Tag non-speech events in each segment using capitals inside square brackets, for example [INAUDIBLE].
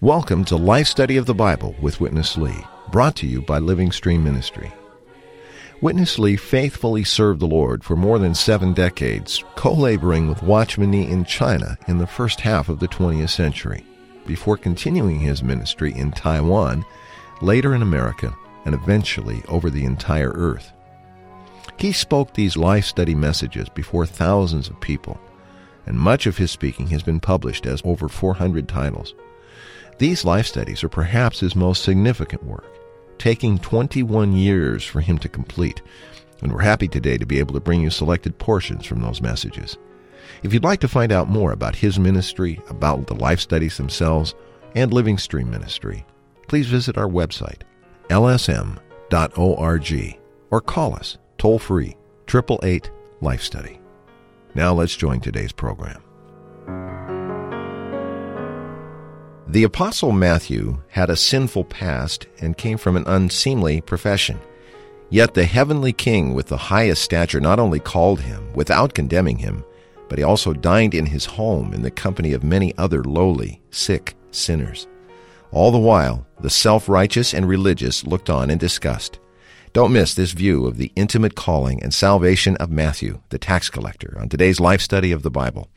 Welcome to Life Study of the Bible with Witness Lee, brought to you by Living Stream Ministry. Witness Lee faithfully served the Lord for more than seven decades, co laboring with Watchman Nee in China in the first half of the 20th century, before continuing his ministry in Taiwan, later in America, and eventually over the entire earth. He spoke these life study messages before thousands of people, and much of his speaking has been published as over 400 titles. These life studies are perhaps his most significant work taking 21 years for him to complete. And we're happy today to be able to bring you selected portions from those messages. If you'd like to find out more about his ministry, about the life studies themselves, and Living Stream Ministry, please visit our website, lsm.org, or call us toll free 888 Life Study. Now let's join today's program. The Apostle Matthew had a sinful past and came from an unseemly profession. Yet the heavenly King with the highest stature not only called him without condemning him, but he also dined in his home in the company of many other lowly, sick sinners. All the while, the self righteous and religious looked on in disgust. Don't miss this view of the intimate calling and salvation of Matthew, the tax collector, on today's life study of the Bible.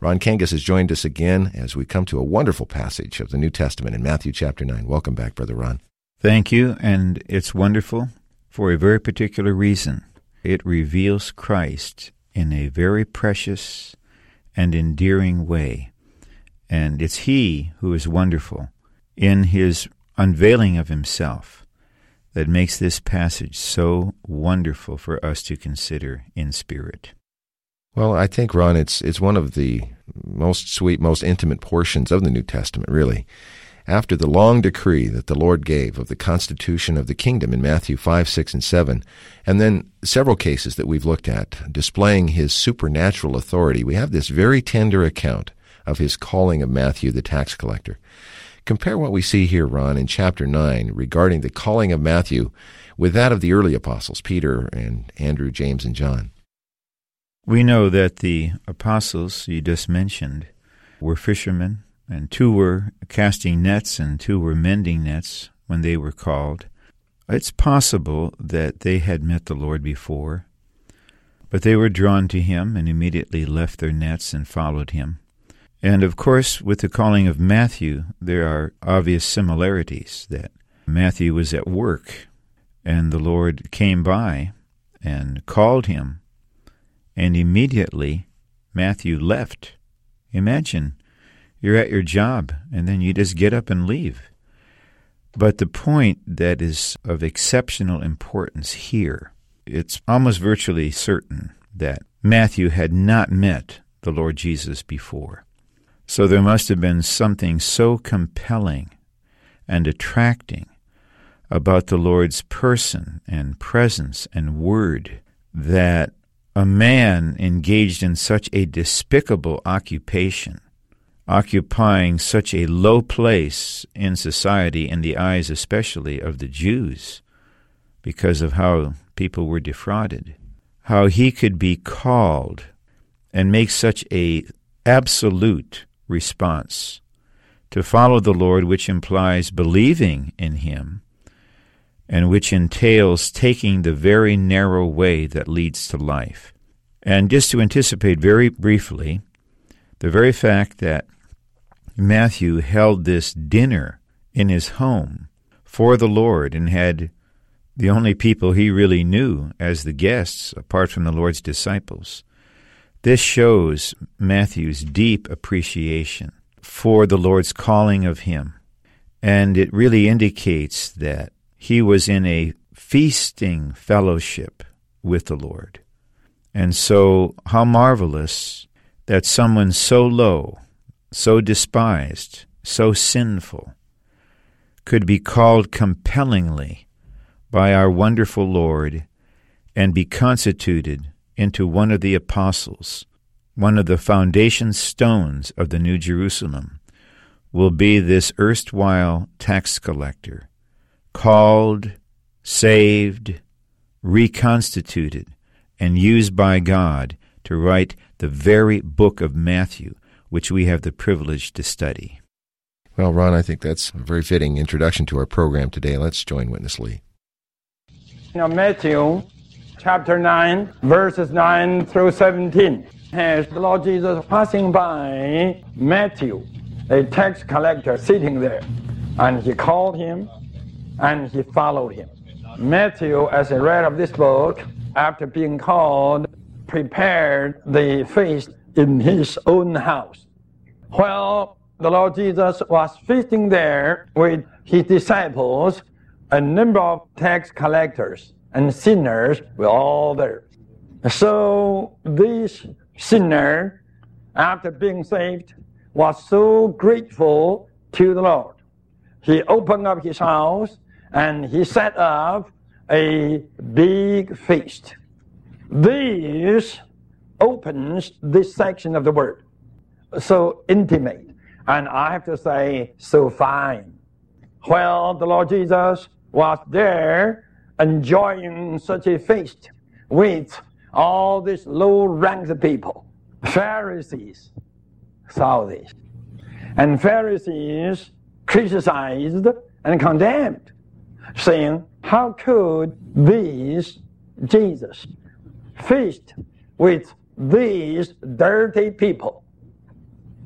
Ron Kangas has joined us again as we come to a wonderful passage of the New Testament in Matthew chapter 9. Welcome back, Brother Ron. Thank you, and it's wonderful for a very particular reason. It reveals Christ in a very precious and endearing way. And it's He who is wonderful in His unveiling of Himself that makes this passage so wonderful for us to consider in spirit. Well, I think, Ron, it's, it's one of the most sweet, most intimate portions of the New Testament, really. After the long decree that the Lord gave of the constitution of the kingdom in Matthew 5, 6, and 7, and then several cases that we've looked at displaying his supernatural authority, we have this very tender account of his calling of Matthew the tax collector. Compare what we see here, Ron, in chapter 9 regarding the calling of Matthew with that of the early apostles, Peter and Andrew, James, and John. We know that the apostles you just mentioned were fishermen, and two were casting nets and two were mending nets when they were called. It's possible that they had met the Lord before, but they were drawn to him and immediately left their nets and followed him. And of course, with the calling of Matthew, there are obvious similarities that Matthew was at work, and the Lord came by and called him and immediately Matthew left. Imagine you're at your job and then you just get up and leave. But the point that is of exceptional importance here, it's almost virtually certain that Matthew had not met the Lord Jesus before. So there must have been something so compelling and attracting about the Lord's person and presence and word that a man engaged in such a despicable occupation, occupying such a low place in society, in the eyes especially of the Jews, because of how people were defrauded, how he could be called and make such a absolute response to follow the Lord, which implies believing in him and which entails taking the very narrow way that leads to life. And just to anticipate very briefly, the very fact that Matthew held this dinner in his home for the Lord and had the only people he really knew as the guests, apart from the Lord's disciples, this shows Matthew's deep appreciation for the Lord's calling of him. And it really indicates that he was in a feasting fellowship with the Lord. And so, how marvelous that someone so low, so despised, so sinful, could be called compellingly by our wonderful Lord and be constituted into one of the apostles, one of the foundation stones of the New Jerusalem, will be this erstwhile tax collector called, saved, reconstituted, and used by God to write the very book of Matthew, which we have the privilege to study. Well, Ron, I think that's a very fitting introduction to our program today. Let's join Witness Lee. Now, Matthew chapter 9, verses 9 through 17. As the Lord Jesus passing by Matthew, a tax collector sitting there, and he called him and he followed him. Matthew, as I read of this book, after being called, prepared the feast in his own house. While the Lord Jesus was feasting there with his disciples, a number of tax collectors and sinners were all there. So this sinner, after being saved, was so grateful to the Lord. He opened up his house and he set up a big feast. This opens this section of the word. So intimate. And I have to say, so fine. Well, the Lord Jesus was there enjoying such a feast with all these low ranked people. Pharisees saw this. And Pharisees criticized and condemned, saying, How could these Jesus feast with these dirty people?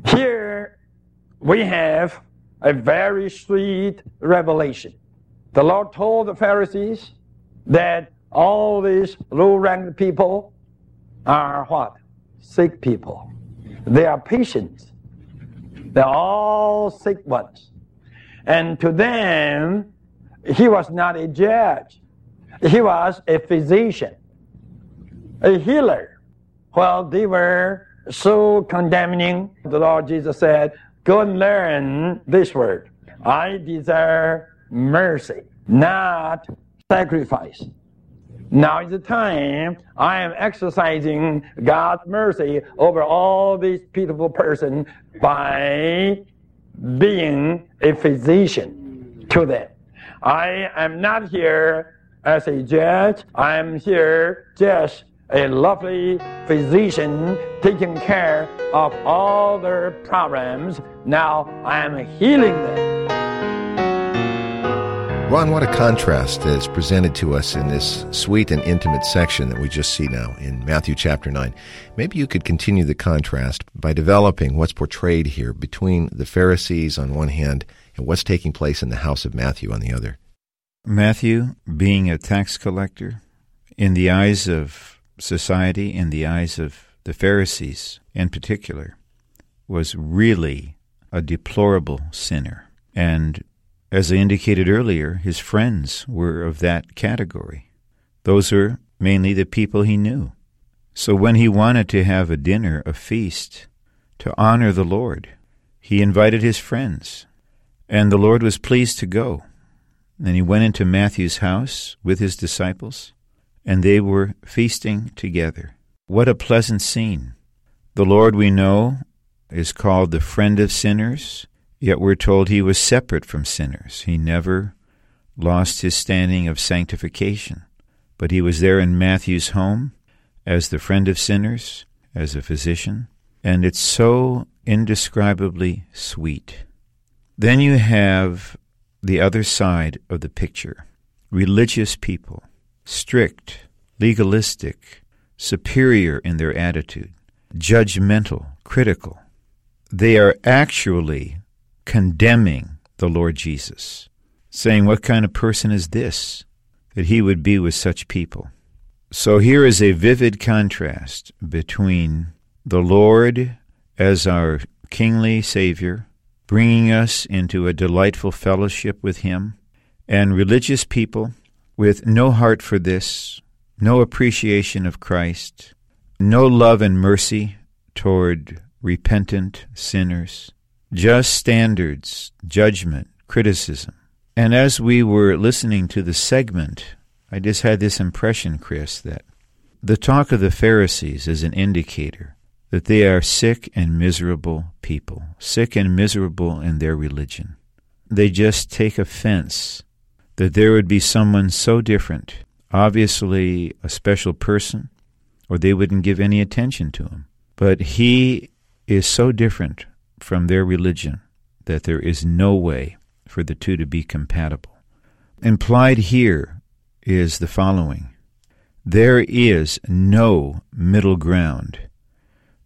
Here we have a very sweet revelation. The Lord told the Pharisees that all these low ranked people are what? Sick people. They are patients. They're all sick ones. And to them, he was not a judge. He was a physician, a healer. Well, they were so condemning. The Lord Jesus said, Go and learn this word. I desire mercy, not sacrifice. Now is the time I am exercising God's mercy over all these pitiful persons by being a physician to them. I am not here as a judge. I am here just a lovely physician taking care of all their problems. Now I am healing them. Ron, what a contrast is presented to us in this sweet and intimate section that we just see now in Matthew chapter 9. Maybe you could continue the contrast by developing what's portrayed here between the Pharisees on one hand and what's taking place in the house of Matthew on the other. Matthew, being a tax collector, in the eyes of society, in the eyes of the Pharisees in particular, was really a deplorable sinner. And as I indicated earlier, his friends were of that category. Those were mainly the people he knew. So when he wanted to have a dinner, a feast, to honor the Lord, he invited his friends, and the Lord was pleased to go. And he went into Matthew's house with his disciples, and they were feasting together. What a pleasant scene! The Lord, we know, is called the friend of sinners Yet we're told he was separate from sinners. He never lost his standing of sanctification. But he was there in Matthew's home as the friend of sinners, as a physician, and it's so indescribably sweet. Then you have the other side of the picture religious people, strict, legalistic, superior in their attitude, judgmental, critical. They are actually condemning the Lord Jesus, saying, What kind of person is this that he would be with such people? So here is a vivid contrast between the Lord as our kingly Savior, bringing us into a delightful fellowship with Him, and religious people with no heart for this, no appreciation of Christ, no love and mercy toward repentant sinners just standards, judgment, criticism. And as we were listening to the segment, I just had this impression, Chris, that the talk of the Pharisees is an indicator that they are sick and miserable people, sick and miserable in their religion. They just take offense that there would be someone so different, obviously a special person, or they wouldn't give any attention to him. But he is so different from their religion that there is no way for the two to be compatible. Implied here is the following There is no middle ground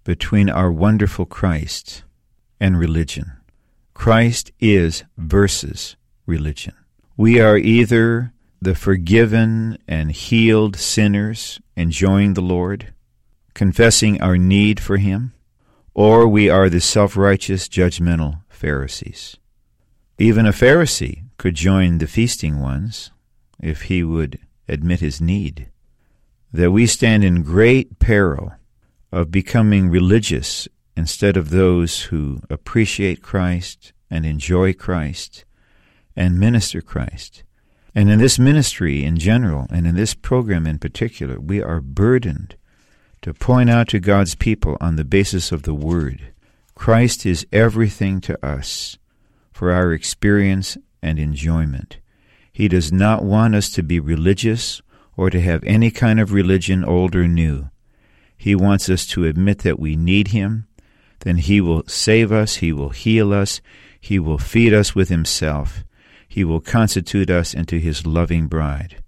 between our wonderful Christ and religion. Christ is versus religion. We are either the forgiven and healed sinners enjoying the Lord, confessing our need for Him, or we are the self righteous, judgmental Pharisees. Even a Pharisee could join the feasting ones if he would admit his need. That we stand in great peril of becoming religious instead of those who appreciate Christ and enjoy Christ and minister Christ. And in this ministry in general, and in this program in particular, we are burdened to point out to God's people on the basis of the Word Christ is everything to us for our experience and enjoyment. He does not want us to be religious or to have any kind of religion, old or new. He wants us to admit that we need Him. Then He will save us, He will heal us, He will feed us with Himself, He will constitute us into His loving bride.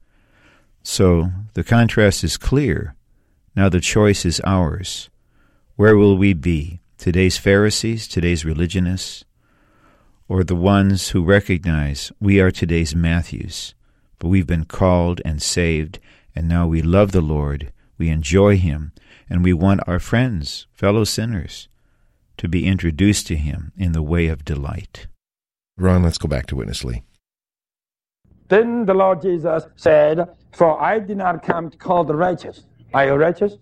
So the contrast is clear. Now the choice is ours. Where will we be? Today's Pharisees, today's religionists, or the ones who recognize we are today's Matthews, but we've been called and saved, and now we love the Lord, we enjoy Him, and we want our friends, fellow sinners, to be introduced to Him in the way of delight. Ron, let's go back to Witness Lee. Then the Lord Jesus said, For I did not come to call the righteous. Are you righteous?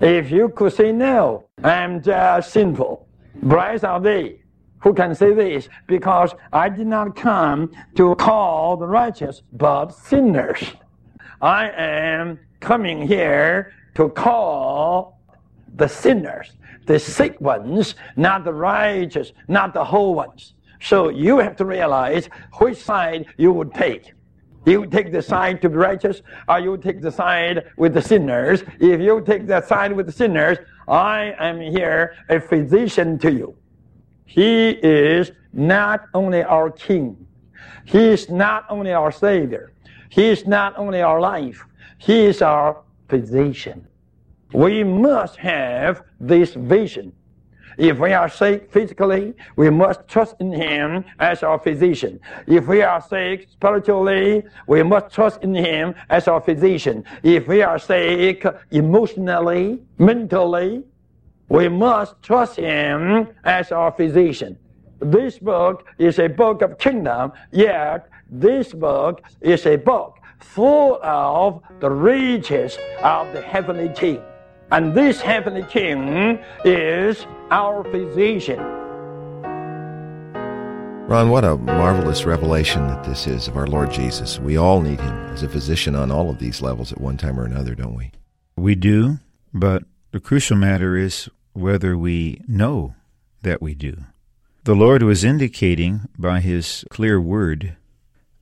If you could say no, I'm just sinful. Blessed are they who can say this, because I did not come to call the righteous, but sinners. I am coming here to call the sinners, the sick ones, not the righteous, not the whole ones. So you have to realize which side you would take. You take the side to be righteous, or you take the side with the sinners. If you take the side with the sinners, I am here a physician to you. He is not only our King. He is not only our Savior. He is not only our life. He is our physician. We must have this vision. If we are sick physically, we must trust in Him as our physician. If we are sick spiritually, we must trust in Him as our physician. If we are sick emotionally, mentally, we must trust Him as our physician. This book is a book of kingdom, yet this book is a book full of the riches of the heavenly King. And this heavenly King is our physician. Ron, what a marvelous revelation that this is of our Lord Jesus. We all need him as a physician on all of these levels at one time or another, don't we? We do, but the crucial matter is whether we know that we do. The Lord was indicating by His clear word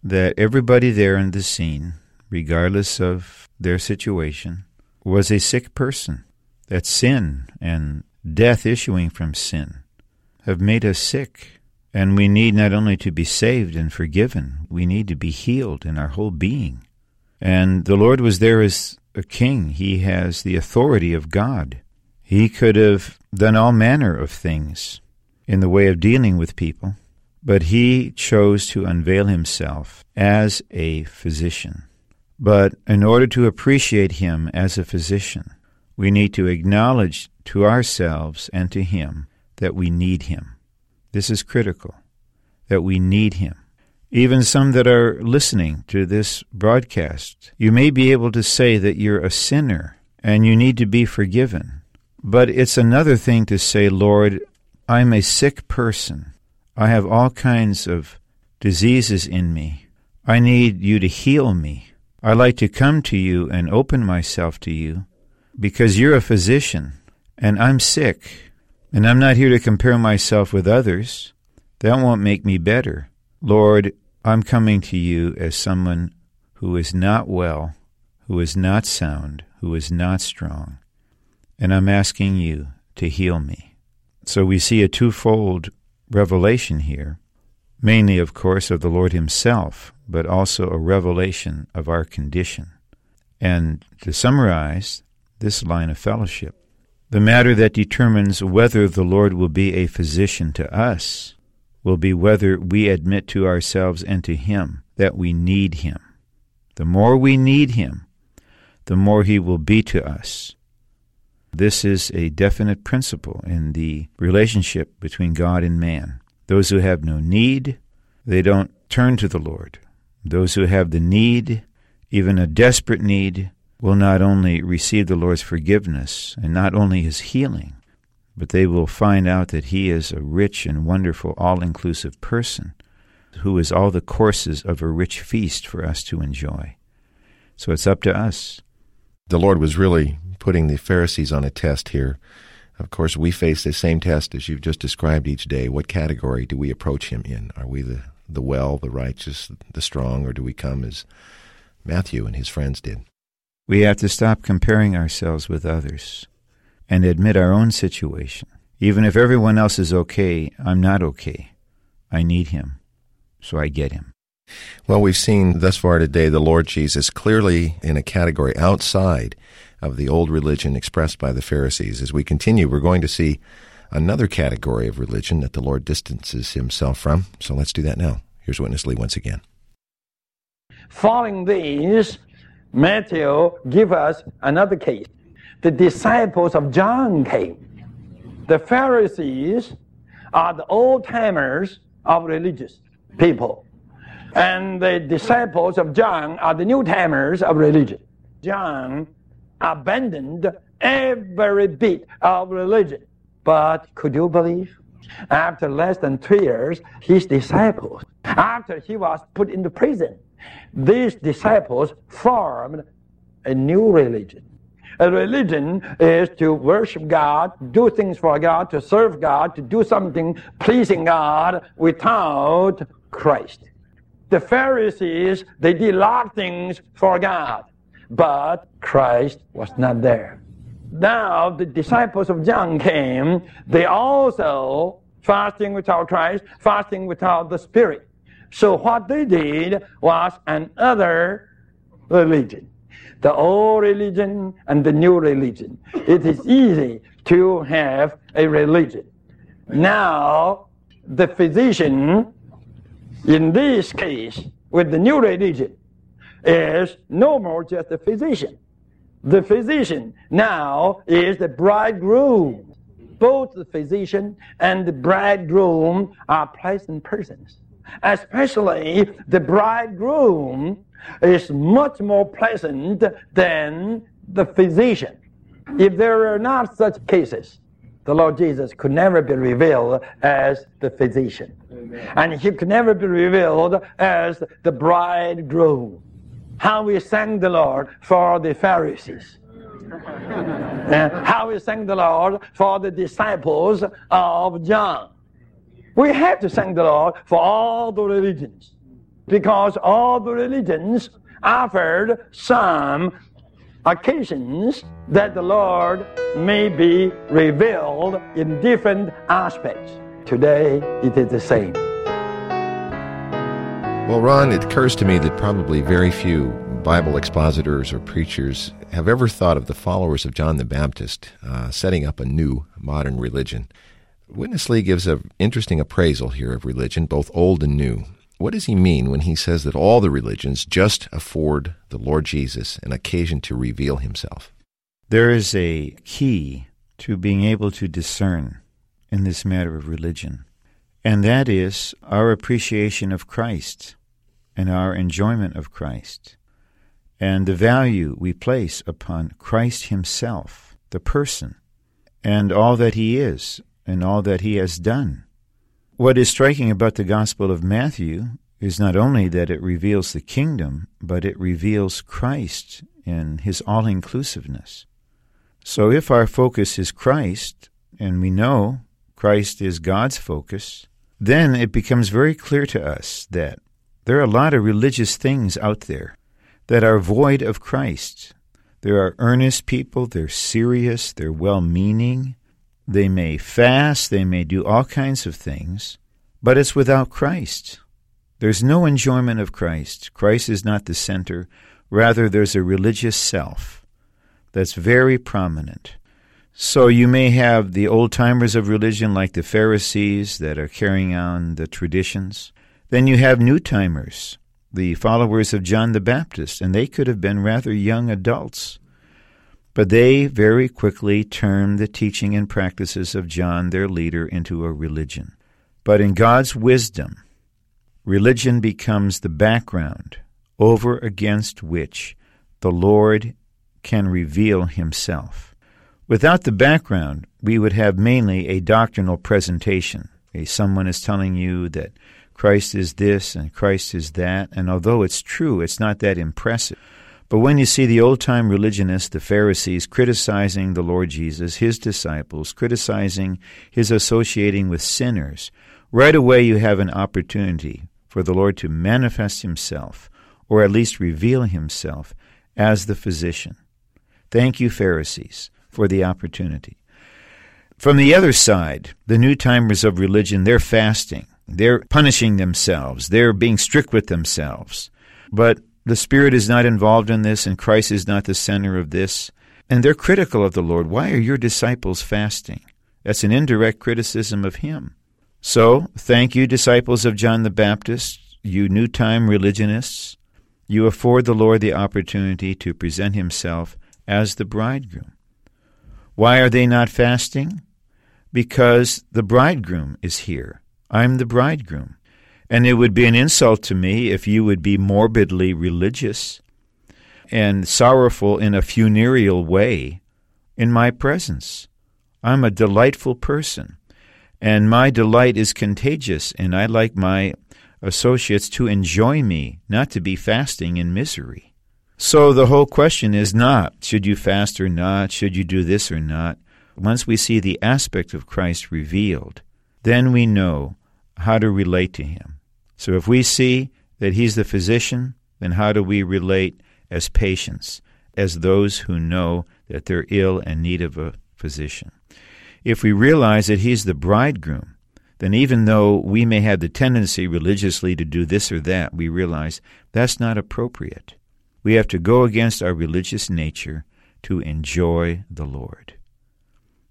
that everybody there in the scene, regardless of their situation, was a sick person. That sin and death issuing from sin have made us sick. And we need not only to be saved and forgiven, we need to be healed in our whole being. And the Lord was there as a king. He has the authority of God. He could have done all manner of things in the way of dealing with people, but he chose to unveil himself as a physician. But in order to appreciate him as a physician, we need to acknowledge to ourselves and to him that we need him. This is critical, that we need him. Even some that are listening to this broadcast, you may be able to say that you're a sinner and you need to be forgiven. But it's another thing to say, Lord, I'm a sick person. I have all kinds of diseases in me. I need you to heal me. I like to come to you and open myself to you because you're a physician and I'm sick and I'm not here to compare myself with others. That won't make me better. Lord, I'm coming to you as someone who is not well, who is not sound, who is not strong, and I'm asking you to heal me. So we see a twofold revelation here, mainly, of course, of the Lord Himself, but also a revelation of our condition. And to summarize this line of fellowship, the matter that determines whether the Lord will be a physician to us will be whether we admit to ourselves and to Him that we need Him. The more we need Him, the more He will be to us. This is a definite principle in the relationship between God and man. Those who have no need, they don't turn to the Lord. Those who have the need, even a desperate need, will not only receive the Lord's forgiveness and not only his healing, but they will find out that he is a rich and wonderful, all inclusive person who is all the courses of a rich feast for us to enjoy. So it's up to us. The Lord was really putting the Pharisees on a test here. Of course, we face the same test as you've just described each day. What category do we approach him in? Are we the, the well, the righteous, the strong, or do we come as Matthew and his friends did? We have to stop comparing ourselves with others and admit our own situation. Even if everyone else is okay, I'm not okay. I need him, so I get him. Well, we've seen thus far today the Lord Jesus clearly in a category outside of the old religion expressed by the Pharisees. As we continue, we're going to see another category of religion that the Lord distances himself from. So let's do that now. Here's Witness Lee once again. Following these, Matthew give us another case. The disciples of John came. The Pharisees are the old timers of religious people. And the disciples of John are the new timers of religion. John abandoned every bit of religion. But could you believe? After less than two years, his disciples, after he was put into prison, these disciples formed a new religion. A religion is to worship God, do things for God, to serve God, to do something pleasing God without Christ. The Pharisees, they did a lot of things for God, but Christ was not there. Now the disciples of John came, they also fasting without Christ, fasting without the Spirit. So what they did was another religion. The old religion and the new religion. It is easy to have a religion. Now, the physician, in this case, with the new religion, is no more just a physician. The physician now is the bridegroom. Both the physician and the bridegroom are pleasant persons especially the bridegroom, is much more pleasant than the physician. If there are not such cases, the Lord Jesus could never be revealed as the physician. Amen. And he could never be revealed as the bridegroom. How we thank the Lord for the Pharisees. [LAUGHS] Eh, how we thank the Lord for the disciples of John. We have to thank the Lord for all the religions because all the religions offered some occasions that the Lord may be revealed in different aspects. Today, it is the same. Well, Ron, it occurs to me that probably very few Bible expositors or preachers have ever thought of the followers of John the Baptist uh, setting up a new modern religion. Witness Lee gives an interesting appraisal here of religion, both old and new. What does he mean when he says that all the religions just afford the Lord Jesus an occasion to reveal himself? There is a key to being able to discern in this matter of religion, and that is our appreciation of Christ and our enjoyment of Christ, and the value we place upon Christ Himself, the person, and all that He is and all that he has done. What is striking about the Gospel of Matthew is not only that it reveals the kingdom, but it reveals Christ in his all inclusiveness. So if our focus is Christ, and we know Christ is God's focus, then it becomes very clear to us that There are a lot of religious things out there that are void of Christ. There are earnest people, they're serious, they're well meaning, they may fast, they may do all kinds of things, but it's without Christ. There's no enjoyment of Christ. Christ is not the center. Rather, there's a religious self that's very prominent. So you may have the old timers of religion, like the Pharisees, that are carrying on the traditions. Then you have new timers, the followers of John the Baptist, and they could have been rather young adults. But they very quickly turned the teaching and practices of John, their leader, into a religion. But in God's wisdom, religion becomes the background over against which the Lord can reveal himself. Without the background, we would have mainly a doctrinal presentation. Someone is telling you that Christ is this and Christ is that, and although it's true, it's not that impressive. But when you see the old time religionists, the Pharisees, criticizing the Lord Jesus, his disciples, criticizing his associating with sinners, right away you have an opportunity for the Lord to manifest himself, or at least reveal himself, as the physician. Thank you, Pharisees, for the opportunity. From the other side, the new timers of religion, they're fasting. They're punishing themselves. They're being strict with themselves. But the Spirit is not involved in this, and Christ is not the center of this. And they're critical of the Lord. Why are your disciples fasting? That's an indirect criticism of Him. So, thank you, disciples of John the Baptist, you new time religionists. You afford the Lord the opportunity to present Himself as the bridegroom. Why are they not fasting? Because the bridegroom is here. I'm the bridegroom. And it would be an insult to me if you would be morbidly religious and sorrowful in a funereal way in my presence. I'm a delightful person, and my delight is contagious, and I like my associates to enjoy me, not to be fasting in misery. So the whole question is not should you fast or not, should you do this or not. Once we see the aspect of Christ revealed, then we know how to relate to him. So if we see that he's the physician, then how do we relate as patients, as those who know that they're ill and need of a physician? If we realize that he's the bridegroom, then even though we may have the tendency religiously to do this or that, we realize that's not appropriate. We have to go against our religious nature to enjoy the Lord.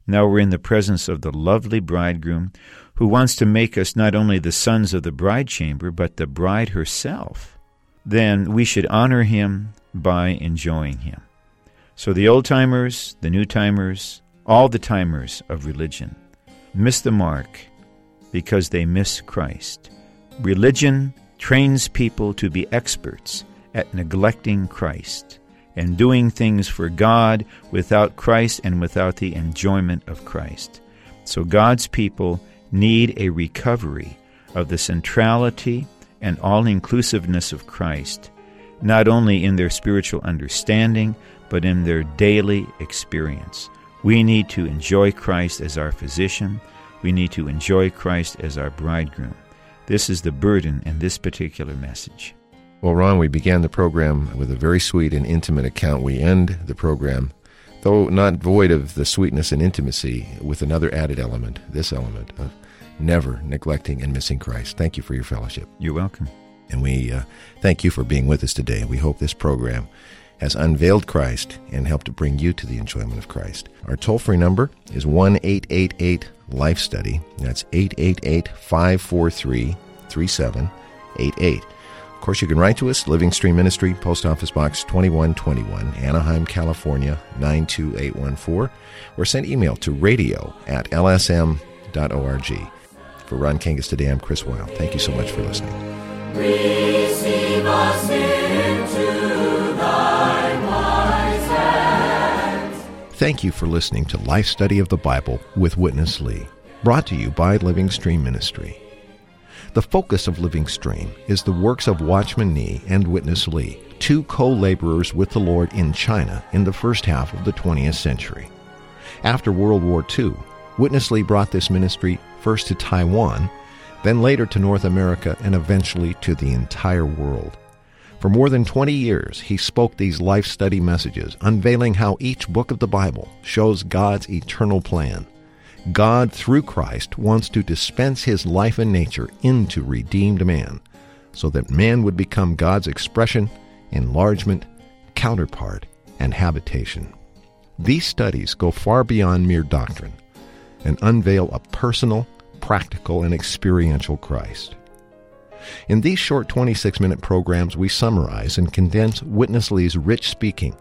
Now we're in the presence of the lovely bridegroom who wants to make us not only the sons of the bride chamber, but the bride herself. Then we should honor him by enjoying him. So the old timers, the new timers, all the timers of religion miss the mark because they miss Christ. Religion trains people to be experts at neglecting Christ and doing things for God without Christ and without the enjoyment of Christ. So God's people need a recovery of the centrality and all inclusiveness of Christ, not only in their spiritual understanding, but in their daily experience. We need to enjoy Christ as our physician. We need to enjoy Christ as our bridegroom. This is the burden in this particular message. Well, Ron, we began the program with a very sweet and intimate account. We end the program, though not void of the sweetness and intimacy, with another added element, this element of never neglecting and missing Christ. Thank you for your fellowship. You're welcome. And we uh, thank you for being with us today. We hope this program has unveiled Christ and helped to bring you to the enjoyment of Christ. Our toll free number is 1 888 Life Study. That's 888 543 3788 course, you can write to us, Living Stream Ministry, Post Office Box 2121, Anaheim, California 92814, or send email to radio at lsm.org. For Ron Kangas today, I'm Chris Wilde. Thank you so much for listening. Receive us into thy wise hands. Thank you for listening to Life Study of the Bible with Witness Lee, brought to you by Living Stream Ministry. The focus of Living Stream is the works of Watchman Nee and Witness Lee, two co laborers with the Lord in China in the first half of the 20th century. After World War II, Witness Lee brought this ministry first to Taiwan, then later to North America, and eventually to the entire world. For more than 20 years, he spoke these life study messages, unveiling how each book of the Bible shows God's eternal plan. God, through Christ, wants to dispense his life and nature into redeemed man, so that man would become God's expression, enlargement, counterpart, and habitation. These studies go far beyond mere doctrine and unveil a personal, practical, and experiential Christ. In these short 26 minute programs, we summarize and condense Witness Lee's rich speaking.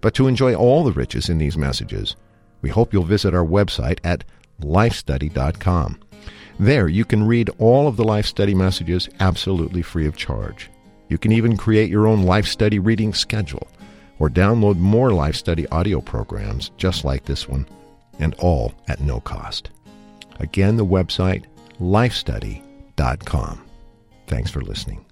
But to enjoy all the riches in these messages, we hope you'll visit our website at lifestudy.com. There, you can read all of the Life Study messages absolutely free of charge. You can even create your own Life Study reading schedule or download more Life Study audio programs just like this one, and all at no cost. Again, the website lifestudy.com. Thanks for listening.